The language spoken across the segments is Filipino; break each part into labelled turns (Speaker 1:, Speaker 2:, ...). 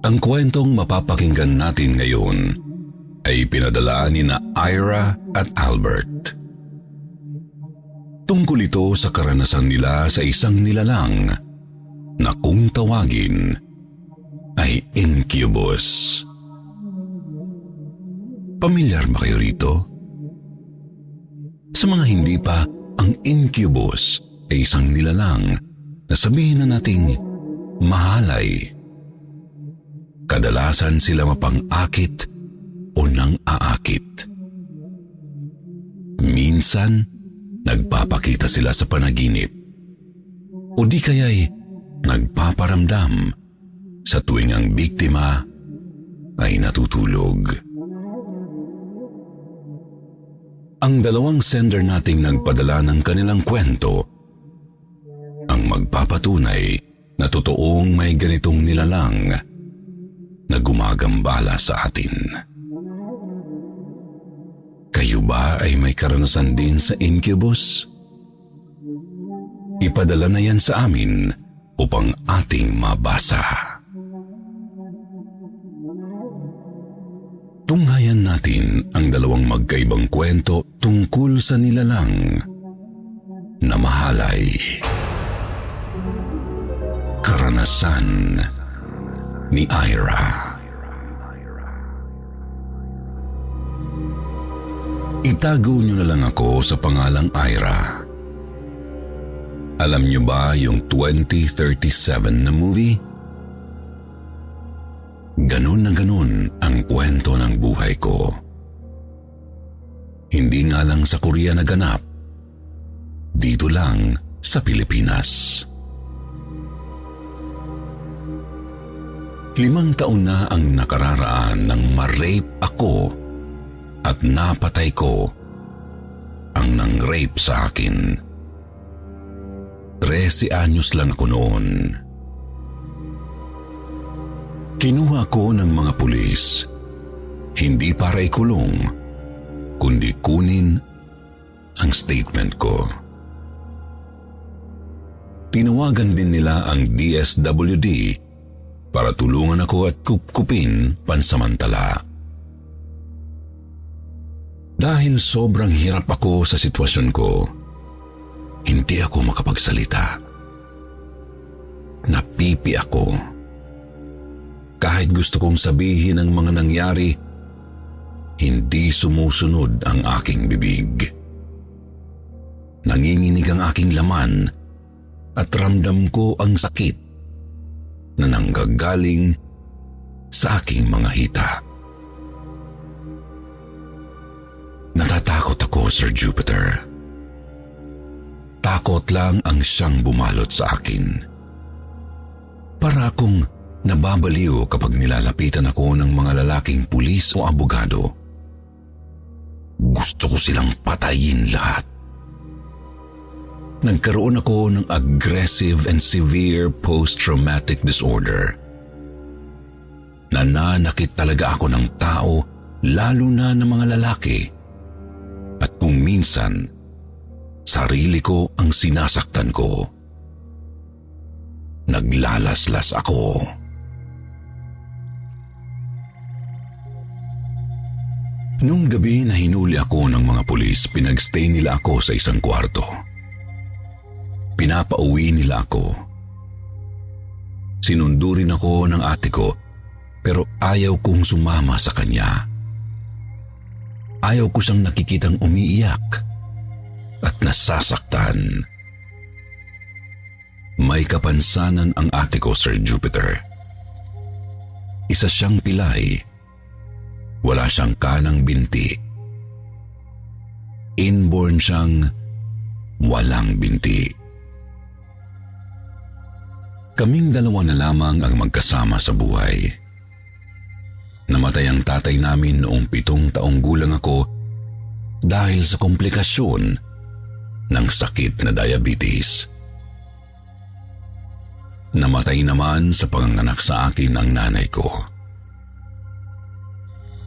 Speaker 1: Ang kwentong mapapakinggan natin ngayon ay pinadala ni na Ira at Albert. Tungkol ito sa karanasan nila sa isang nilalang na kung tawagin ay incubus. Pamilyar ba kayo rito? Sa mga hindi pa, ang incubus ay isang nilalang na sabihin na nating mahalay. Kadalasan sila mapang-akit o nang aakit. Minsan, nagpapakita sila sa panaginip. O di kaya'y nagpaparamdam sa tuwing ang biktima ay natutulog. Ang dalawang sender nating nagpadala ng kanilang kwento ang magpapatunay na totoong may ganitong nilalang na gumagambala sa atin. Kayo ba ay may karanasan din sa incubus? Ipadala na yan sa amin upang ating mabasa. Tunghayan natin ang dalawang magkaibang kwento tungkol sa nilalang na mahalay. Karanasan ni Ira. Itago niyo na lang ako sa pangalang Ira. Alam niyo ba yung 2037 na movie? Ganon na ganon ang kwento ng buhay ko. Hindi nga lang sa Korea naganap, dito lang sa Pilipinas. Limang taon na ang nakararaan nang ma-rape ako at napatay ko ang nang-rape sa akin. Tresi anyos lang ako noon. Kinuha ko ng mga pulis, hindi para ikulong, kundi kunin ang statement ko. Tinawagan din nila ang DSWD para tulungan ako at kupkupin pansamantala. Dahil sobrang hirap ako sa sitwasyon ko, hindi ako makapagsalita. Napipi ako. Kahit gusto kong sabihin ang mga nangyari, hindi sumusunod ang aking bibig. Nanginginig ang aking laman at ramdam ko ang sakit na nanggagaling sa aking mga hita. Natatakot ako, Sir Jupiter. Takot lang ang siyang bumalot sa akin. Para akong nababaliw kapag nilalapitan ako ng mga lalaking pulis o abogado. Gusto ko silang patayin lahat. Nagkaroon ako ng aggressive and severe post-traumatic disorder. Nananakit talaga ako ng tao, lalo na ng mga lalaki. At kung minsan, sarili ko ang sinasaktan ko. Naglalaslas ako. Nung gabi na hinuli ako ng mga pulis, pinagstay nila ako sa isang kwarto. Pinapauwi nila ako. Sinundo rin ako ng ate ko pero ayaw kong sumama sa kanya. Ayaw ko siyang nakikitang umiiyak at nasasaktan. May kapansanan ang ate ko, Sir Jupiter. Isa siyang pilay. Wala siyang kanang binti. Inborn siyang walang binti. Kaming dalawa na lamang ang magkasama sa buhay. Namatay ang tatay namin noong pitong taong gulang ako dahil sa komplikasyon ng sakit na diabetes. Namatay naman sa panganganak sa akin ang nanay ko.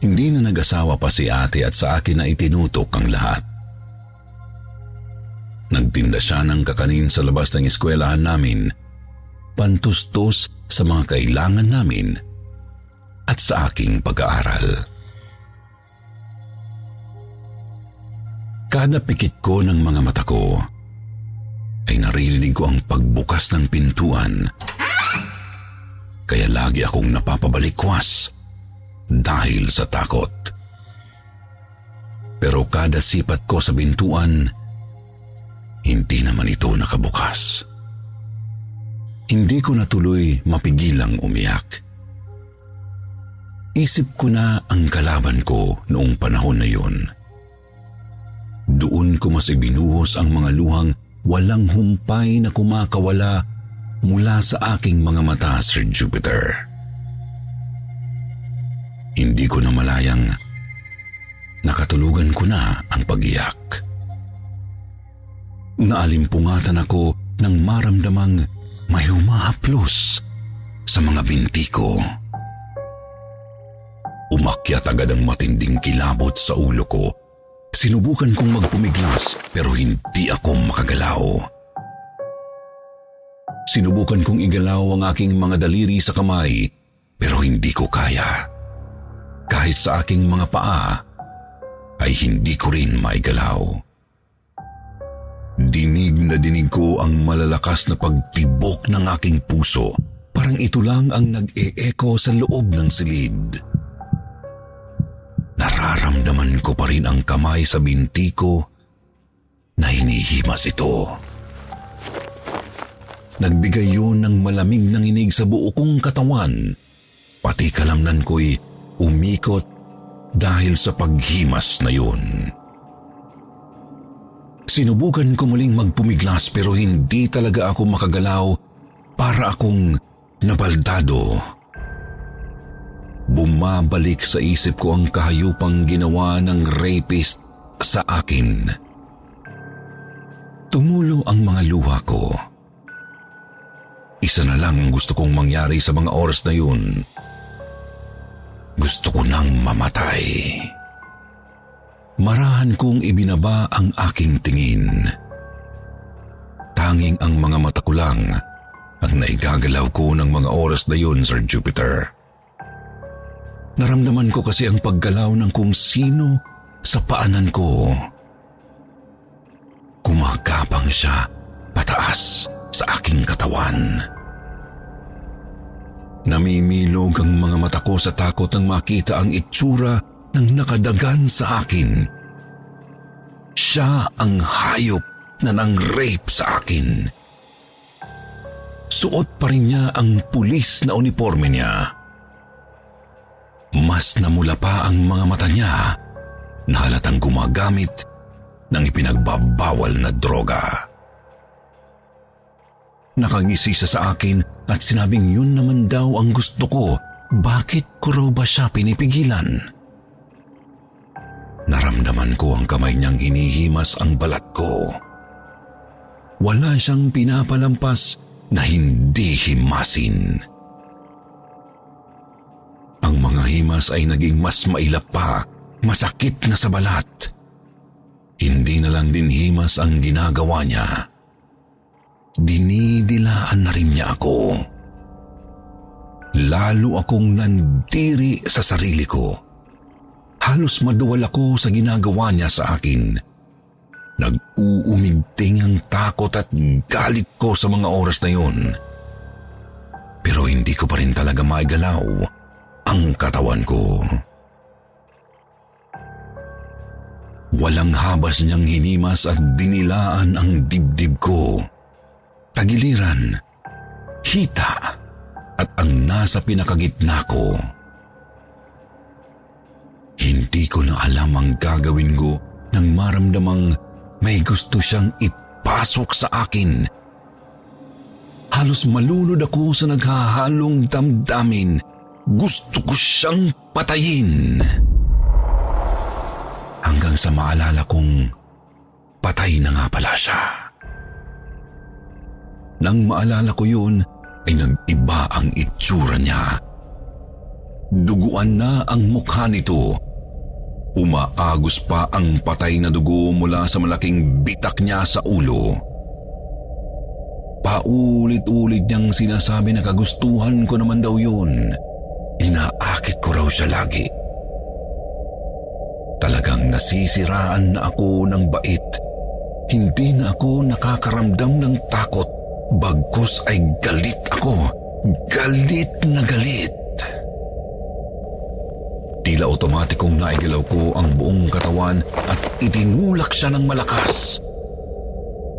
Speaker 1: Hindi na nag-asawa pa si ate at sa akin na itinutok ang lahat. Nagtinda siya ng kakanin sa labas ng eskwelahan namin, pantustos sa mga kailangan namin at sa aking pag-aaral. Kada pikit ko ng mga mata ko, ay naririnig ko ang pagbukas ng pintuan. Kaya lagi akong napapabalikwas dahil sa takot. Pero kada sipat ko sa pintuan, hindi naman ito nakabukas. Hindi ko natuloy mapigilang umiyak. Isip ko na ang kalaban ko noong panahon na yun. Doon ko mas ibinuhos ang mga luhang walang humpay na kumakawala mula sa aking mga mata, Sir Jupiter. Hindi ko na malayang nakatulugan ko na ang pag-iyak. Naalimpungatan ako nang maramdamang may humahaplos sa mga binti ko. Umakyat agad ang matinding kilabot sa ulo ko Sinubukan kong magpumiglas pero hindi ako makagalaw. Sinubukan kong igalaw ang aking mga daliri sa kamay pero hindi ko kaya. Kahit sa aking mga paa ay hindi ko rin maigalaw. Dinig na dinig ko ang malalakas na pagtibok ng aking puso. Parang ito lang ang nag-e-echo sa loob ng silid. Nararamdaman ko pa rin ang kamay sa binti ko na hinihimas ito. Nagbigay yun ng malamig ng inig sa buo kong katawan. Pati kalamnan ko'y umikot dahil sa paghimas na yun. Sinubukan ko muling magpumiglas pero hindi talaga ako makagalaw para akong nabaldado. Bumabalik sa isip ko ang kahayupang ginawa ng rapist sa akin. Tumulo ang mga luha ko. Isa na lang ang gusto kong mangyari sa mga oras na yun. Gusto ko nang mamatay. Marahan kong ibinaba ang aking tingin. Tanging ang mga mata ko lang ang naigagalaw ko ng mga oras na yun, Sir Jupiter. Naramdaman ko kasi ang paggalaw ng kung sino sa paanan ko. Kumakapang siya pataas sa aking katawan. Namimilog ang mga mata ko sa takot nang makita ang itsura ng nakadagan sa akin. Siya ang hayop na nang-rape sa akin. Suot pa rin niya ang pulis na uniforme niya. Mas namula pa ang mga mata niya na halatang gumagamit ng ipinagbabawal na droga. Nakangisi siya sa akin at sinabing yun naman daw ang gusto ko. Bakit ko raw ba siya pinipigilan? Naramdaman ko ang kamay niyang hinihimas ang balat ko. Wala siyang pinapalampas na hindi himasin. Ang mga himas ay naging mas mailap pa, masakit na sa balat. Hindi na lang din himas ang ginagawa niya. Dinidilaan na rin niya ako. Lalo akong nandiri sa sarili ko. Halos maduwal ako sa ginagawa niya sa akin. Nag-uumigting ang takot at galit ko sa mga oras na yun. Pero hindi ko pa rin talaga maigalaw ang katawan ko. Walang habas niyang hinimas at dinilaan ang dibdib ko. Tagiliran, hita, at ang nasa pinakagitna ko. Hindi ko na alam ang gagawin ko nang maramdamang may gusto siyang ipasok sa akin. Halos malunod ako sa naghahalong damdamin. Gusto ko siyang patayin. Hanggang sa maalala kong patay na nga pala siya. Nang maalala ko yun, ay nag-iba ang itsura niya. Duguan na ang mukha nito Umaagos pa ang patay na dugo mula sa malaking bitak niya sa ulo. Paulit-ulit niyang sinasabi na kagustuhan ko naman daw yun. Inaakit ko raw siya lagi. Talagang nasisiraan na ako ng bait. Hindi na ako nakakaramdam ng takot. Bagkus ay galit ako. Galit na galit. Tila otomatikong naigalaw ko ang buong katawan at itinulak siya ng malakas.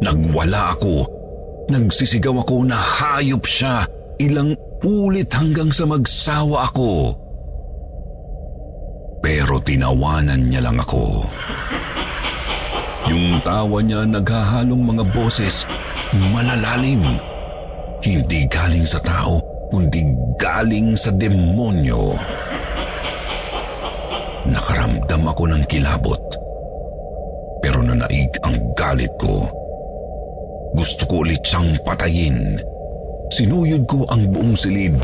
Speaker 1: Nagwala ako. Nagsisigaw ako na hayop siya. Ilang ulit hanggang sa magsawa ako. Pero tinawanan niya lang ako. Yung tawa niya naghahalong mga boses malalalim. Hindi galing sa tao, kundi galing sa demonyo. Nakaramdam ako ng kilabot. Pero nanaig ang galit ko. Gusto ko ulit siyang patayin. Sinuyod ko ang buong silid.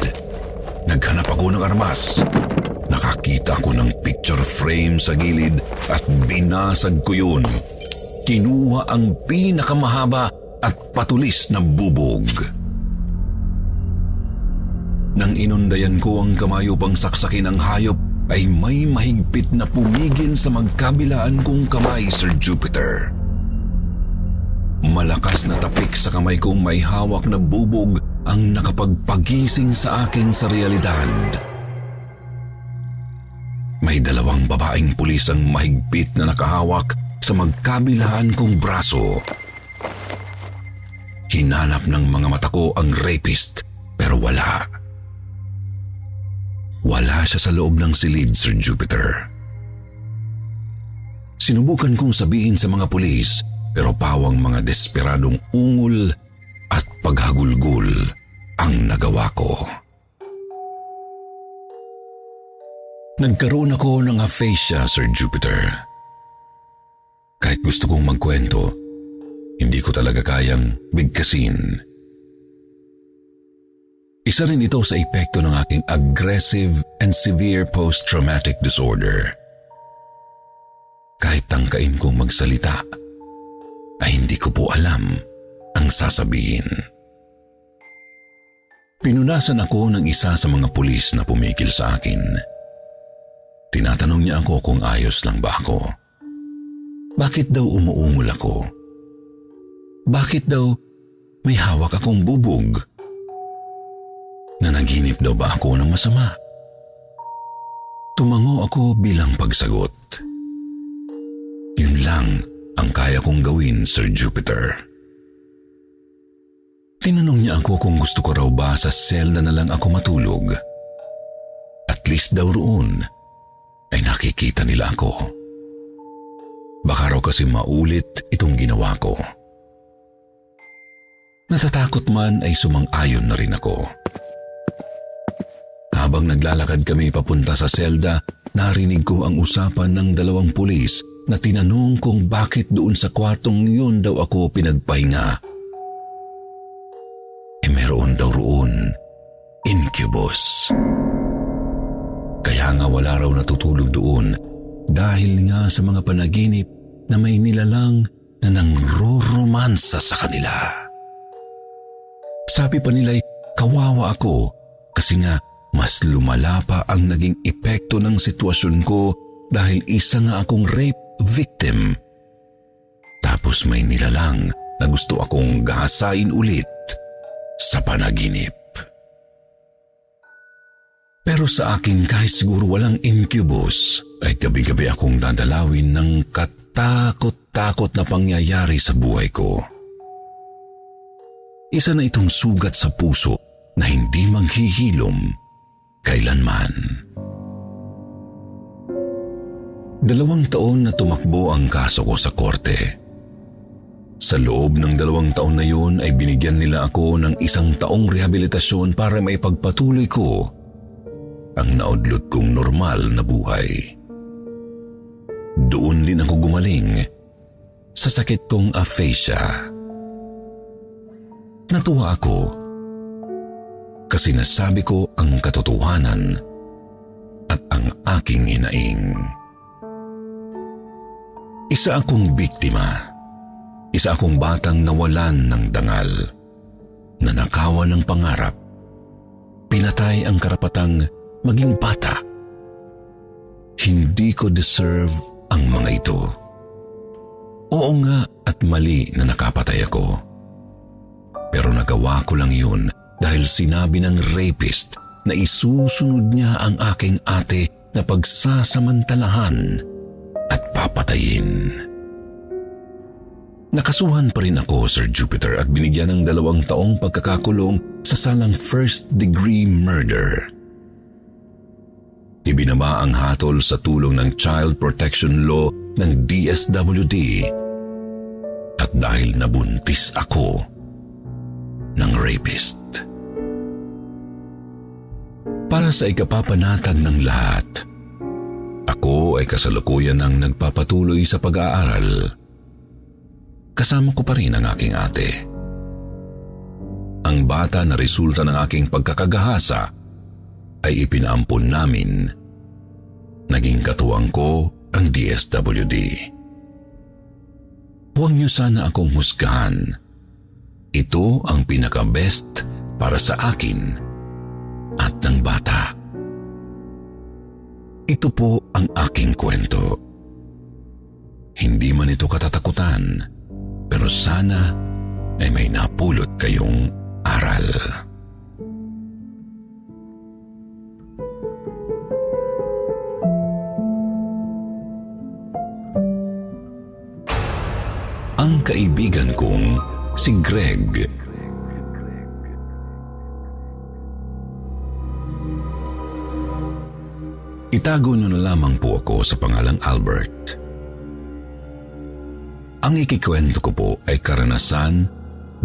Speaker 1: Naghanap ako ng armas. Nakakita ko ng picture frame sa gilid at binasag ko yun. Kinuha ang pinakamahaba at patulis na bubog. Nang inundayan ko ang kamayo pang saksakin ng hayop, ay may mahigpit na pumigil sa magkabilaan kong kamay, Sir Jupiter. Malakas na tapik sa kamay kong may hawak na bubog ang nakapagpagising sa akin sa realidad. May dalawang babaeng pulis ang mahigpit na nakahawak sa magkabilaan kong braso. Hinanap ng mga mata ko ang rapist pero wala. Wala. Wala siya sa loob ng silid, Sir Jupiter. Sinubukan kong sabihin sa mga pulis pero pawang mga desperadong ungol at paghagulgul ang nagawa ko. Nagkaroon ako ng aphasia, Sir Jupiter. Kahit gusto kong magkwento, hindi ko talaga kayang bigkasin isa rin ito sa epekto ng aking aggressive and severe post-traumatic disorder. Kahit tangkain kong magsalita, ay hindi ko po alam ang sasabihin. Pinunasan ako ng isa sa mga pulis na pumikil sa akin. Tinatanong niya ako kung ayos lang ba ako. Bakit daw umuungol ako? Bakit daw may hawak akong bubog? Na naginip daw ba ako ng masama. Tumango ako bilang pagsagot. Yun lang ang kaya kong gawin, Sir Jupiter. Tinanong niya ako kung gusto ko raw ba sa selda na lang ako matulog. At least daw roon ay nakikita nila ako. Baka raw kasi maulit itong ginawa ko. Natatakot man ay sumang-ayon na rin ako. Habang naglalakad kami papunta sa selda, narinig ko ang usapan ng dalawang pulis na tinanong kung bakit doon sa kwartong yun daw ako pinagpahinga. E meron daw roon, incubus. Kaya nga wala raw natutulog doon dahil nga sa mga panaginip na may nilalang na nangroromansa sa kanila. Sabi pa nila'y kawawa ako kasi nga mas lumala pa ang naging epekto ng sitwasyon ko dahil isa nga akong rape victim. Tapos may nilalang na gusto akong gahasain ulit sa panaginip. Pero sa akin kahit siguro walang incubus, ay gabi-gabi akong dadalawin ng katakot-takot na pangyayari sa buhay ko. Isa na itong sugat sa puso na hindi maghihilom kailanman. Dalawang taon na tumakbo ang kaso ko sa korte. Sa loob ng dalawang taon na yun ay binigyan nila ako ng isang taong rehabilitasyon para maipagpatuloy ko ang naudlot kong normal na buhay. Doon din ako gumaling sa sakit kong aphasia. Natuwa ako kasi nasabi ko ang katotohanan at ang aking hinaing. Isa akong biktima isa akong batang nawalan ng dangal, nanakawan ng pangarap, pinatay ang karapatang maging bata. Hindi ko deserve ang mga ito. Oo nga at mali na nakapatay ako. Pero nagawa ko lang yun dahil sinabi ng rapist na isusunod niya ang aking ate na pagsasamantalahan at papatayin. Nakasuhan pa rin ako, Sir Jupiter, at binigyan ng dalawang taong pagkakakulong sa salang first-degree murder. Ibinaba ang hatol sa tulong ng Child Protection Law ng DSWD at dahil nabuntis ako ng rapist. Para sa ikapapanatag ng lahat, ako ay kasalukuyan ng nagpapatuloy sa pag-aaral kasama ko pa rin ang aking ate. Ang bata na resulta ng aking pagkakagahasa ay ipinaampon namin. Naging katuwang ko ang DSWD. Huwag niyo sana akong husgahan. Ito ang pinaka-best para sa akin at ng bata. Ito po ang aking kwento. Hindi man ito katatakutan pero sana ay may napulot kayong aral. Ang kaibigan kong si Greg. Itago na lamang po ako sa pangalang Albert. Ang ikikwento ko po ay karanasan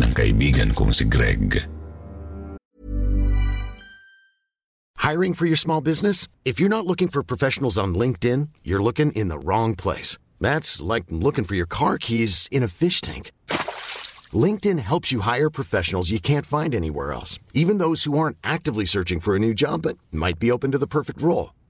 Speaker 1: ng kaibigan kong si Greg.
Speaker 2: Hiring for your small business? If you're not looking for professionals on LinkedIn, you're looking in the wrong place. That's like looking for your car keys in a fish tank. LinkedIn helps you hire professionals you can't find anywhere else, even those who aren't actively searching for a new job but might be open to the perfect role.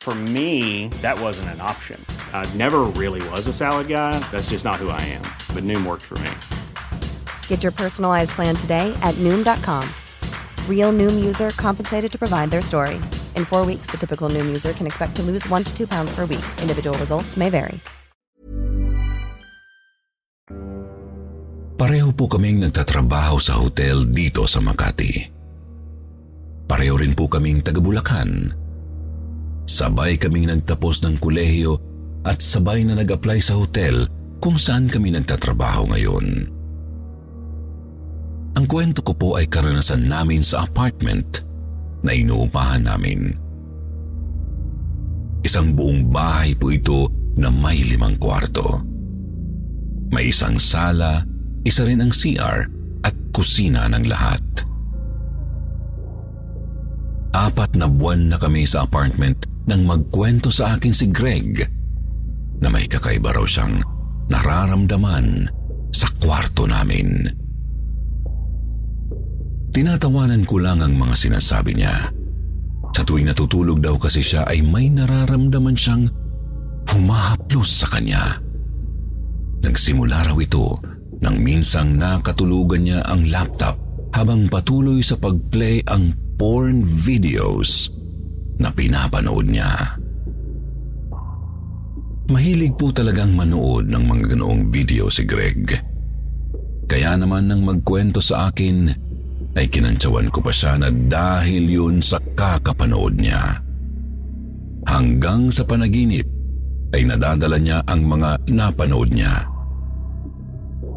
Speaker 3: For me, that wasn't an option. I never really was a salad guy. That's just not who I am. But Noom worked for me.
Speaker 4: Get your personalized plan today at Noom.com. Real Noom user compensated to provide their story. In four weeks, the typical Noom user can expect to lose one to two pounds per week. Individual results may vary.
Speaker 1: Pareho po kaming nagtatrabaho sa hotel dito sa Makati. Pareho rin po kaming taga Bulacan. Sabay kaming nagtapos ng kulehiyo at sabay na nag-apply sa hotel kung saan kami nagtatrabaho ngayon. Ang kwento ko po ay karanasan namin sa apartment na inuupahan namin. Isang buong bahay po ito na may limang kwarto. May isang sala, isa rin ang CR at kusina ng lahat. Apat na buwan na kami sa apartment nang magkwento sa akin si Greg na may kakaiba raw siyang nararamdaman sa kwarto namin. Tinatawanan ko lang ang mga sinasabi niya. Sa tuwing natutulog daw kasi siya ay may nararamdaman siyang humahaplos sa kanya. Nagsimula raw ito nang minsang nakatulugan niya ang laptop habang patuloy sa pag-play ang porn videos na pinapanood niya. Mahilig po talagang manood ng mga ganoong video si Greg. Kaya naman nang magkwento sa akin, ay kinantsawan ko pa siya na dahil yun sa kakapanood niya. Hanggang sa panaginip ay nadadala niya ang mga napanood niya.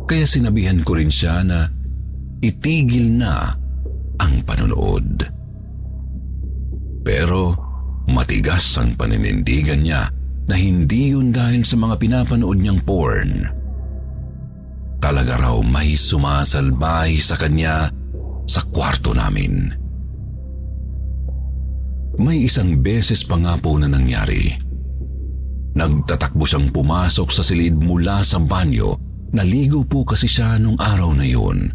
Speaker 1: Kaya sinabihan ko rin siya na itigil na ang panonood. Pero matigas ang paninindigan niya na hindi yun dahil sa mga pinapanood niyang porn. Talaga raw may sumasalbay sa kanya sa kwarto namin. May isang beses pa nga po na nangyari. Nagtatakbo siyang pumasok sa silid mula sa banyo. Naligo po kasi siya nung araw na yun.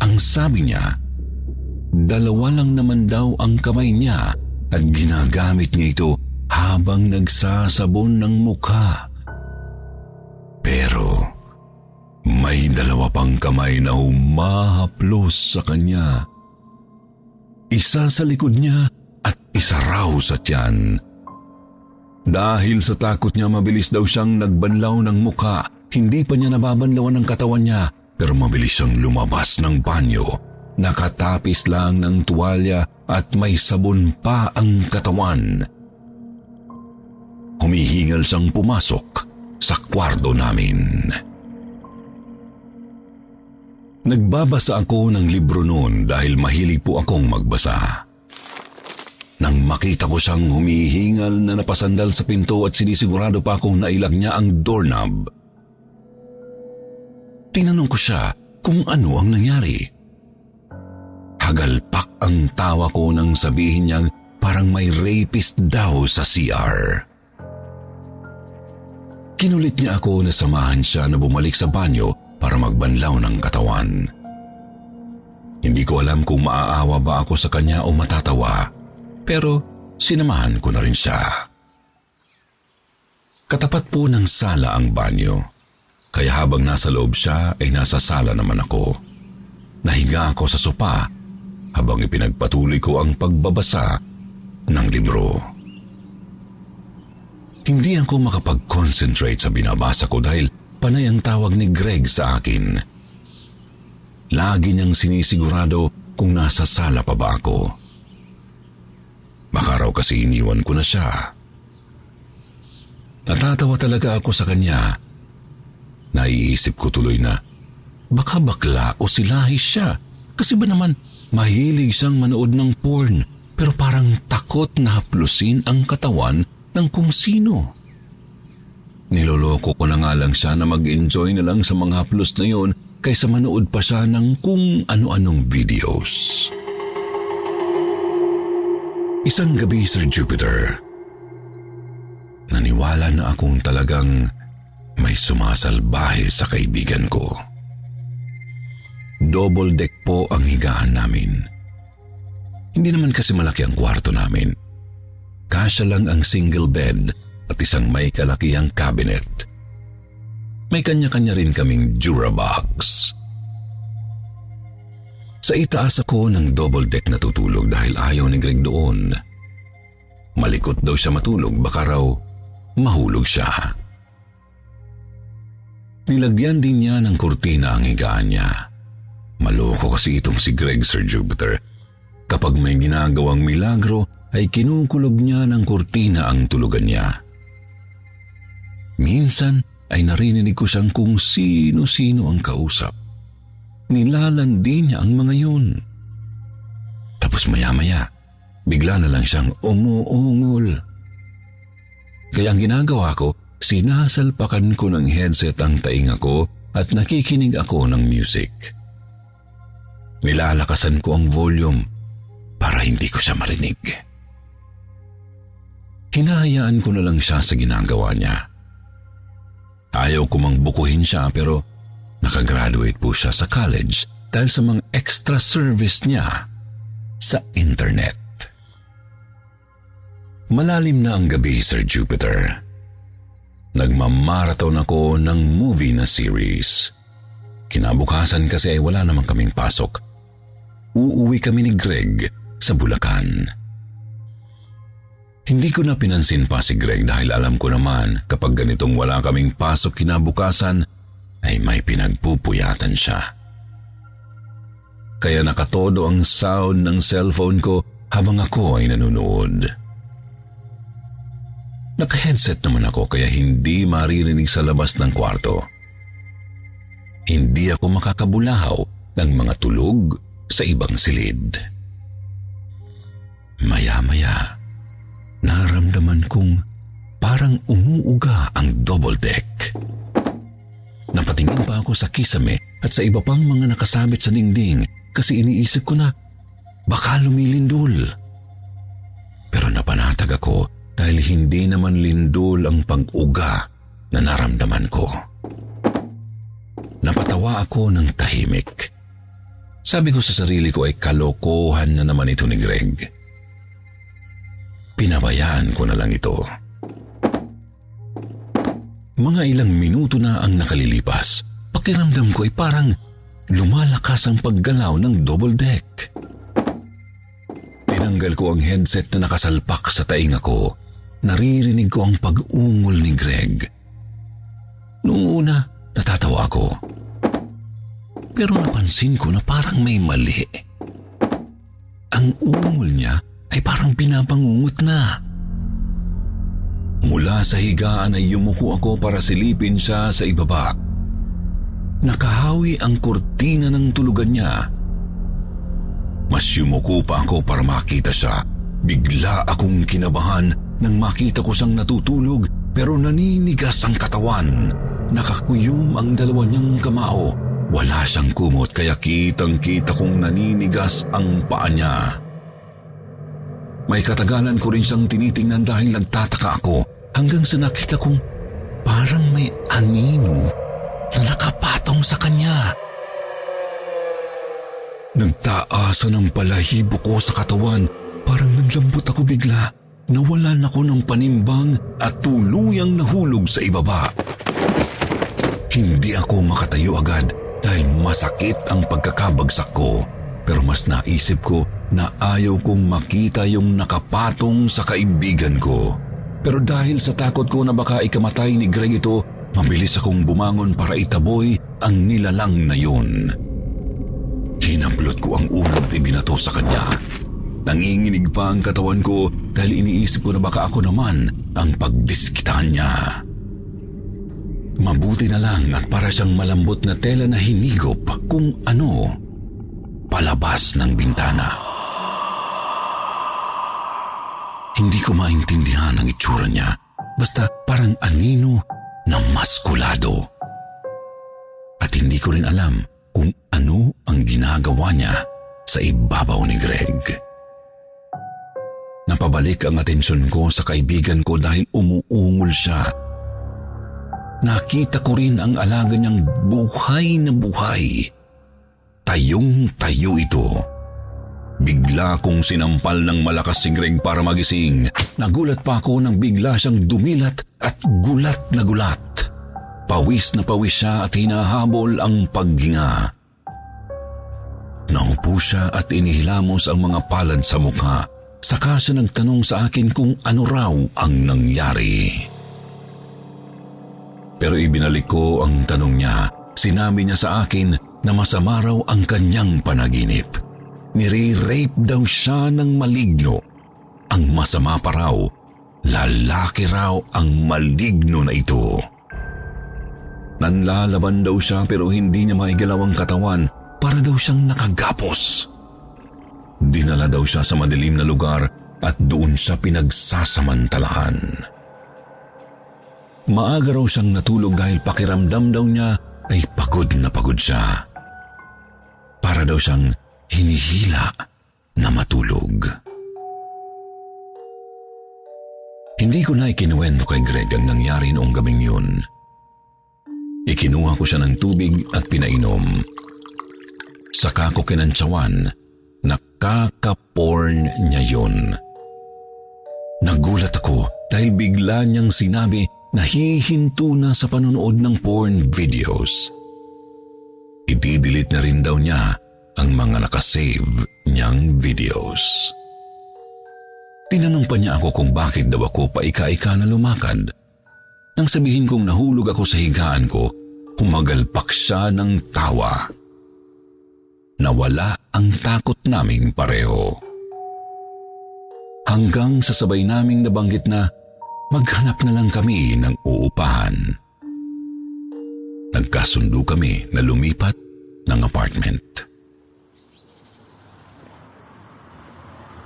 Speaker 1: Ang sabi niya, dalawa lang naman daw ang kamay niya at ginagamit niya ito habang nagsasabon ng mukha. Pero may dalawa pang kamay na humahaplos sa kanya. Isa sa likod niya at isa raw sa tiyan. Dahil sa takot niya mabilis daw siyang nagbanlaw ng mukha, hindi pa niya nababanlawan ng katawan niya pero mabilis siyang lumabas ng banyo. Nakatapis lang ng tuwalya at may sabon pa ang katawan. Humihingal siyang pumasok sa kwarto namin. Nagbabasa ako ng libro noon dahil mahilig po akong magbasa. Nang makita ko siyang humihingal na napasandal sa pinto at sinisigurado pa akong nailag niya ang doorknob. Tinanong ko siya kung ano ang nangyari. Hagalpak ang tawa ko nang sabihin niyang parang may rapist daw sa CR. Kinulit niya ako na samahan siya na bumalik sa banyo para magbanlaw ng katawan. Hindi ko alam kung maaawa ba ako sa kanya o matatawa, pero sinamahan ko na rin siya. Katapat po ng sala ang banyo, kaya habang nasa loob siya ay nasa sala naman ako. Nahiga ako sa sopa habang ipinagpatuloy ko ang pagbabasa ng libro. Hindi ako makapag-concentrate sa binabasa ko dahil panay ang tawag ni Greg sa akin. Lagi niyang sinisigurado kung nasa sala pa ba ako. Baka raw kasi iniwan ko na siya. Natatawa talaga ako sa kanya. Naiisip ko tuloy na baka bakla o silahi siya kasi ba naman mahilig siyang manood ng porn pero parang takot na haplusin ang katawan ng kung sino. Niloloko ko na nga lang siya na mag-enjoy na lang sa mga haplos na yon kaysa manood pa siya ng kung ano-anong videos. Isang gabi, Sir Jupiter, naniwala na akong talagang may sumasalbahe sa kaibigan ko. Double deck po ang higaan namin. Hindi naman kasi malaki ang kwarto namin kasya lang ang single bed at isang may kalakihang cabinet. May kanya-kanya rin kaming Durabox. Sa itaas ako ng double deck natutulog dahil ayaw ni Greg doon. Malikot daw siya matulog, baka raw mahulog siya. Nilagyan din niya ng kurtina ang higaan niya. Maloko kasi itong si Greg, Sir Jupiter. Kapag may ginagawang milagro, ay kinukulob niya ng kurtina ang tulugan niya. Minsan ay narinig ko siyang kung sino-sino ang kausap. Nilalandi niya ang mga yun. Tapos maya-maya, bigla na lang siyang umuungol. Kaya ang ginagawa ko, sinasalpakan ko ng headset ang tainga ko at nakikinig ako ng music. Nilalakasan ko ang volume para hindi ko siya marinig. Hinahayaan ko na lang siya sa ginagawa niya. Ayaw ko mang bukuhin siya pero nakagraduate po siya sa college dahil sa mga extra service niya sa internet. Malalim na ang gabi, Sir Jupiter. nagmamarathon ako ng movie na series. Kinabukasan kasi ay wala namang kaming pasok. Uuwi kami ni Greg sa Bulacan. Hindi ko na pinansin pa si Greg dahil alam ko naman kapag ganitong wala kaming pasok kinabukasan ay may pinagpupuyatan siya. Kaya nakatodo ang sound ng cellphone ko habang ako ay nanonood. Naka-headset naman ako kaya hindi maririnig sa labas ng kwarto. Hindi ako makakabulahaw ng mga tulog sa ibang silid. Maya-maya, naramdaman kong parang umuuga ang double deck. Napatingin pa ako sa kisame at sa iba pang mga nakasabit sa dingding kasi iniisip ko na baka lumilindol. Pero napanatag ako dahil hindi naman lindol ang pag-uga na naramdaman ko. Napatawa ako ng tahimik. Sabi ko sa sarili ko ay kalokohan na naman ito ni Greg. Pinabayaan ko na lang ito. Mga ilang minuto na ang nakalilipas. Pakiramdam ko ay parang lumalakas ang paggalaw ng double deck. Tinanggal ko ang headset na nakasalpak sa tainga ko. Naririnig ko ang pag-ungol ni Greg. Noong una, natatawa ako. Pero napansin ko na parang may mali. Ang ungol niya ay parang pinapangungot na. Mula sa higaan ay yumuko ako para silipin siya sa ibaba. Nakahawi ang kurtina ng tulugan niya. Mas yumuko pa ako para makita siya. Bigla akong kinabahan nang makita ko siyang natutulog pero naninigas ang katawan. Nakakuyom ang dalawa niyang kamao. Wala siyang kumot kaya kitang kita kong naninigas ang paa niya. May katagalan ko rin siyang tinitingnan dahil nagtataka ako hanggang sa nakita kong parang may anino na nakapatong sa kanya. Nagtaasa ng balahibo ko sa katawan, parang nanlambot ako bigla. Nawalan ako ng panimbang at tuluyang nahulog sa ibaba. Hindi ako makatayo agad dahil masakit ang pagkakabagsak ko. Pero mas naisip ko na ayaw kong makita yung nakapatong sa kaibigan ko. Pero dahil sa takot ko na baka ikamatay ni Greg ito, mabilis akong bumangon para itaboy ang nilalang na yun. Hinablot ko ang unang ibinato sa kanya. Nanginginig pa ang katawan ko dahil iniisip ko na baka ako naman ang pagdiskitan niya. Mabuti na lang at para siyang malambot na tela na hinigop kung ano palabas ng bintana. Hindi ko maintindihan ang itsura niya. Basta parang anino na maskulado. At hindi ko rin alam kung ano ang ginagawa niya sa ibabaw ni Greg. Napabalik ang atensyon ko sa kaibigan ko dahil umuungol siya. Nakita ko rin ang alaga niyang buhay na buhay Tayong-tayo ito. Bigla kong sinampal ng malakas si Greg para magising. Nagulat pa ako nang bigla siyang dumilat at gulat na gulat. Pawis na pawis siya at hinahabol ang paghinga. Naupo siya at inihilamos ang mga palad sa mukha. Saka siya nagtanong sa akin kung ano raw ang nangyari. Pero ibinalik ko ang tanong niya. Sinabi niya sa akin na masama raw ang kanyang panaginip. Nire-rape daw siya ng maligno. Ang masama pa raw, lalaki raw ang maligno na ito. Nanlalaban daw siya pero hindi niya maigalaw ang katawan para daw siyang nakagapos. Dinala daw siya sa madilim na lugar at doon siya pinagsasamantalahan. Maaga raw siyang natulog dahil pakiramdam daw niya ay pagod na pagod siya. Para daw siyang hinihila na matulog. Hindi ko na ikinuwento kay Greg ang nangyari noong gabing yun. Ikinuha ko siya ng tubig at pinainom. Saka ko kinantsawan na kaka-porn niya yun. Nagulat ako dahil bigla niyang sinabi nahihinto na sa panonood ng porn videos. Ididelete na rin daw niya ang mga nakasave niyang videos. Tinanong pa niya ako kung bakit daw ako paika-ika na lumakad. Nang sabihin kong nahulog ako sa higaan ko, humagalpak siya ng tawa. Nawala ang takot naming pareho. Hanggang sa sabay naming nabanggit na maghanap na lang kami ng uupahan. Nagkasundo kami na lumipat ng apartment.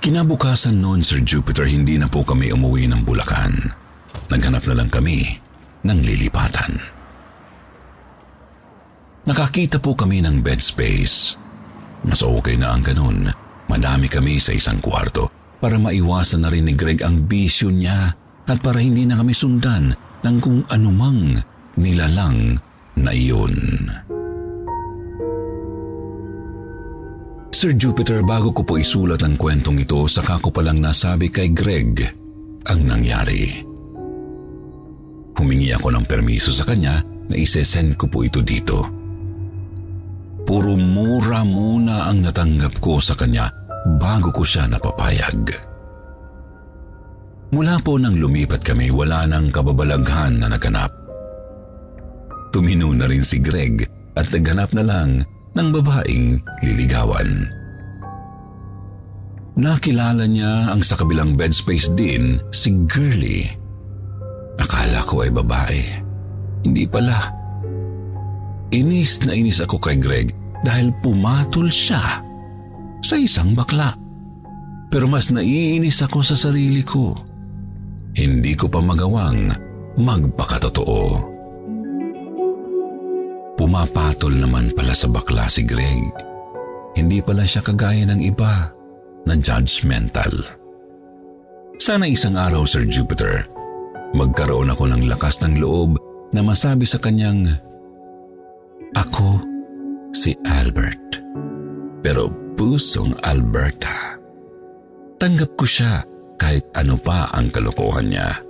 Speaker 1: Kinabukasan noon, Sir Jupiter, hindi na po kami umuwi ng Bulacan. Naghanap na lang kami ng lilipatan. Nakakita po kami ng bed space. Mas okay na ang ganun. Madami kami sa isang kwarto para maiwasan na rin ni Greg ang bisyo niya at para hindi na kami sundan ng kung anumang nilalang na iyon. Sir Jupiter, bago ko po isulat ang kwentong ito, saka ko palang nasabi kay Greg ang nangyari. Humingi ako ng permiso sa kanya na isesend ko po ito dito. Puro mura muna ang natanggap ko sa kanya bago ko siya napapayag. Mula po nang lumipat kami, wala nang kababalaghan na naganap. Tumino na rin si Greg at naghanap na lang ng babaeng liligawan. Nakilala niya ang sa kabilang bed space din si Girlie. Akala ko ay babae. Hindi pala. Inis na inis ako kay Greg dahil pumatol siya sa isang bakla. Pero mas naiinis ako sa sarili ko. Hindi ko pa magawang magpakatotoo. Pumapatol naman pala sa bakla si Greg. Hindi pala siya kagaya ng iba na judgmental. Sana isang araw, Sir Jupiter, magkaroon ako ng lakas ng loob na masabi sa kanyang, Ako si Albert, pero pusong Alberta. Tanggap ko siya kahit ano pa ang kalokohan niya.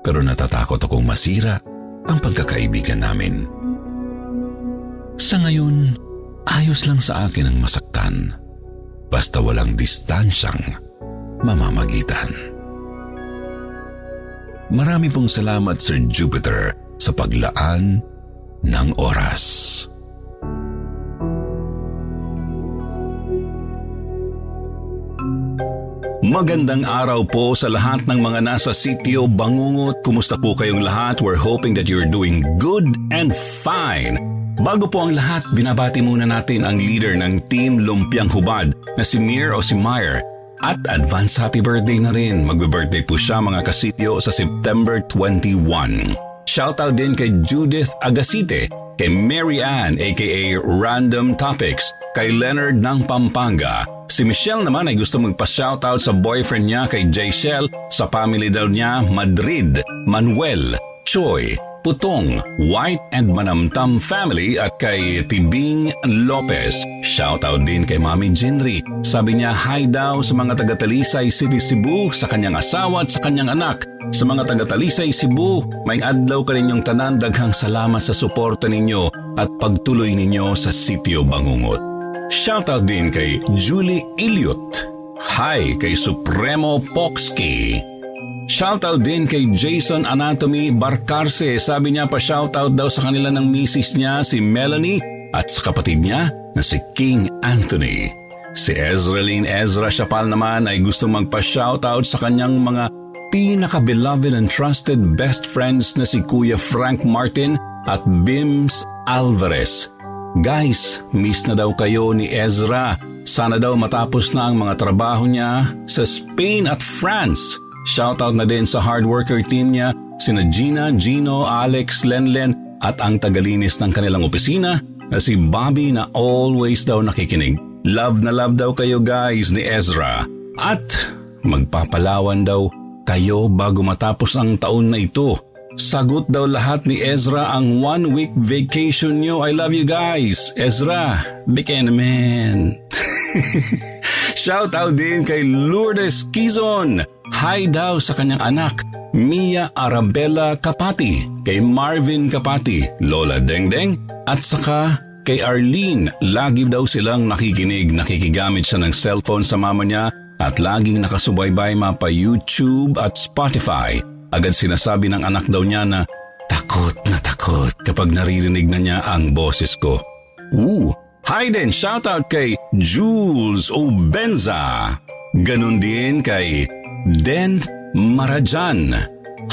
Speaker 1: Pero natatakot akong masira ang pagkakaibigan namin. Sa ngayon, ayos lang sa akin ang masaktan. Basta walang distansyang mamamagitan. Marami pong salamat Sir Jupiter sa paglaan ng oras. Magandang araw po sa lahat ng mga nasa sitio Bangungot. Kumusta po kayong lahat? We're hoping that you're doing good and fine. Bago po ang lahat, binabati muna natin ang leader ng Team Lumpiang Hubad na si Mir o si Meyer. At advance happy birthday na rin. Magbe-birthday po siya mga kasityo sa September 21. Shoutout din kay Judith Agasite, kay Mary Ann aka Random Topics, kay Leonard ng Pampanga. Si Michelle naman ay gusto magpa-shoutout sa boyfriend niya kay Jay Shell sa family daw niya Madrid, Manuel, Choi, Putong, White and Manamtam family at kay Tibing Lopez. Shoutout din kay Mami Jinri. Sabi niya hi daw sa mga taga-Talisay City Cebu, sa kanyang asawa at sa kanyang anak. Sa mga taga-Talisay Cebu, may adlaw ka ninyong tanan daghang salamat sa suporta ninyo at pagtuloy ninyo sa Sitio Bangungot. Shoutout din kay Julie Iliot. Hi kay Supremo Poxky. Shoutout din kay Jason Anatomy Barcarse. Sabi niya pa shoutout daw sa kanila ng misis niya si Melanie at sa kapatid niya na si King Anthony. Si Ezraline Ezra Chapal naman ay gusto magpa-shoutout sa kanyang mga pinaka-beloved and trusted best friends na si Kuya Frank Martin at Bims Alvarez. Guys, miss na daw kayo ni Ezra. Sana daw matapos na ang mga trabaho niya sa Spain at France. Shoutout na din sa hard worker team niya, sina Gina, Gino, Alex, Lenlen at ang tagalinis ng kanilang opisina na si Bobby na always daw nakikinig. Love na love daw kayo guys ni Ezra. At magpapalawan daw kayo bago matapos ang taon na ito. Sagot daw lahat ni Ezra ang one-week vacation nyo. I love you guys. Ezra, bigyan naman. Shout out din kay Lourdes Kizon. Hi daw sa kanyang anak, Mia Arabella Kapati, kay Marvin Kapati, Lola Dengdeng, at saka kay Arlene. Lagi daw silang nakikinig, nakikigamit siya ng cellphone sa mama niya at laging nakasubaybay mapa YouTube at Spotify. Agad sinasabi ng anak daw niya na takot na takot kapag naririnig na niya ang boses ko. Ooh, hi din, shoutout kay Jules Obenza. Ganon din kay Den Marajan.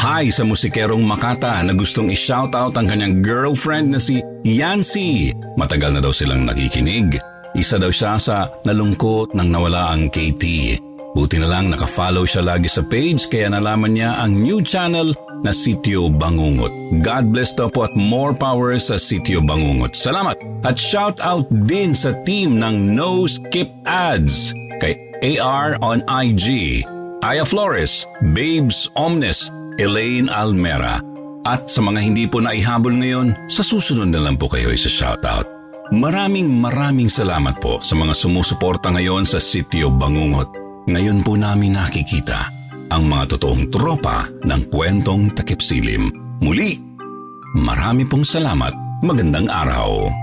Speaker 1: Hi sa musikerong Makata na gustong i-shoutout ang kanyang girlfriend na si Yancy. Matagal na daw silang nakikinig. Isa daw siya sa nalungkot nang nawala ang KT. Buti na lang nakafollow siya lagi sa page kaya nalaman niya ang new channel na Sitio Bangungot. God bless daw po at more power sa Sitio Bangungot. Salamat at shout out din sa team ng No Skip Ads kay AR on IG, Aya Flores, Babes Omnes, Elaine Almera. At sa mga hindi po naihabol ngayon, sa susunod na lang po kayo isa shoutout. Maraming maraming salamat po sa mga sumusuporta ngayon sa Sitio Bangungot. Ngayon po namin nakikita ang mga totoong tropa ng kwentong takip silim. Muli, marami pong salamat. Magandang araw.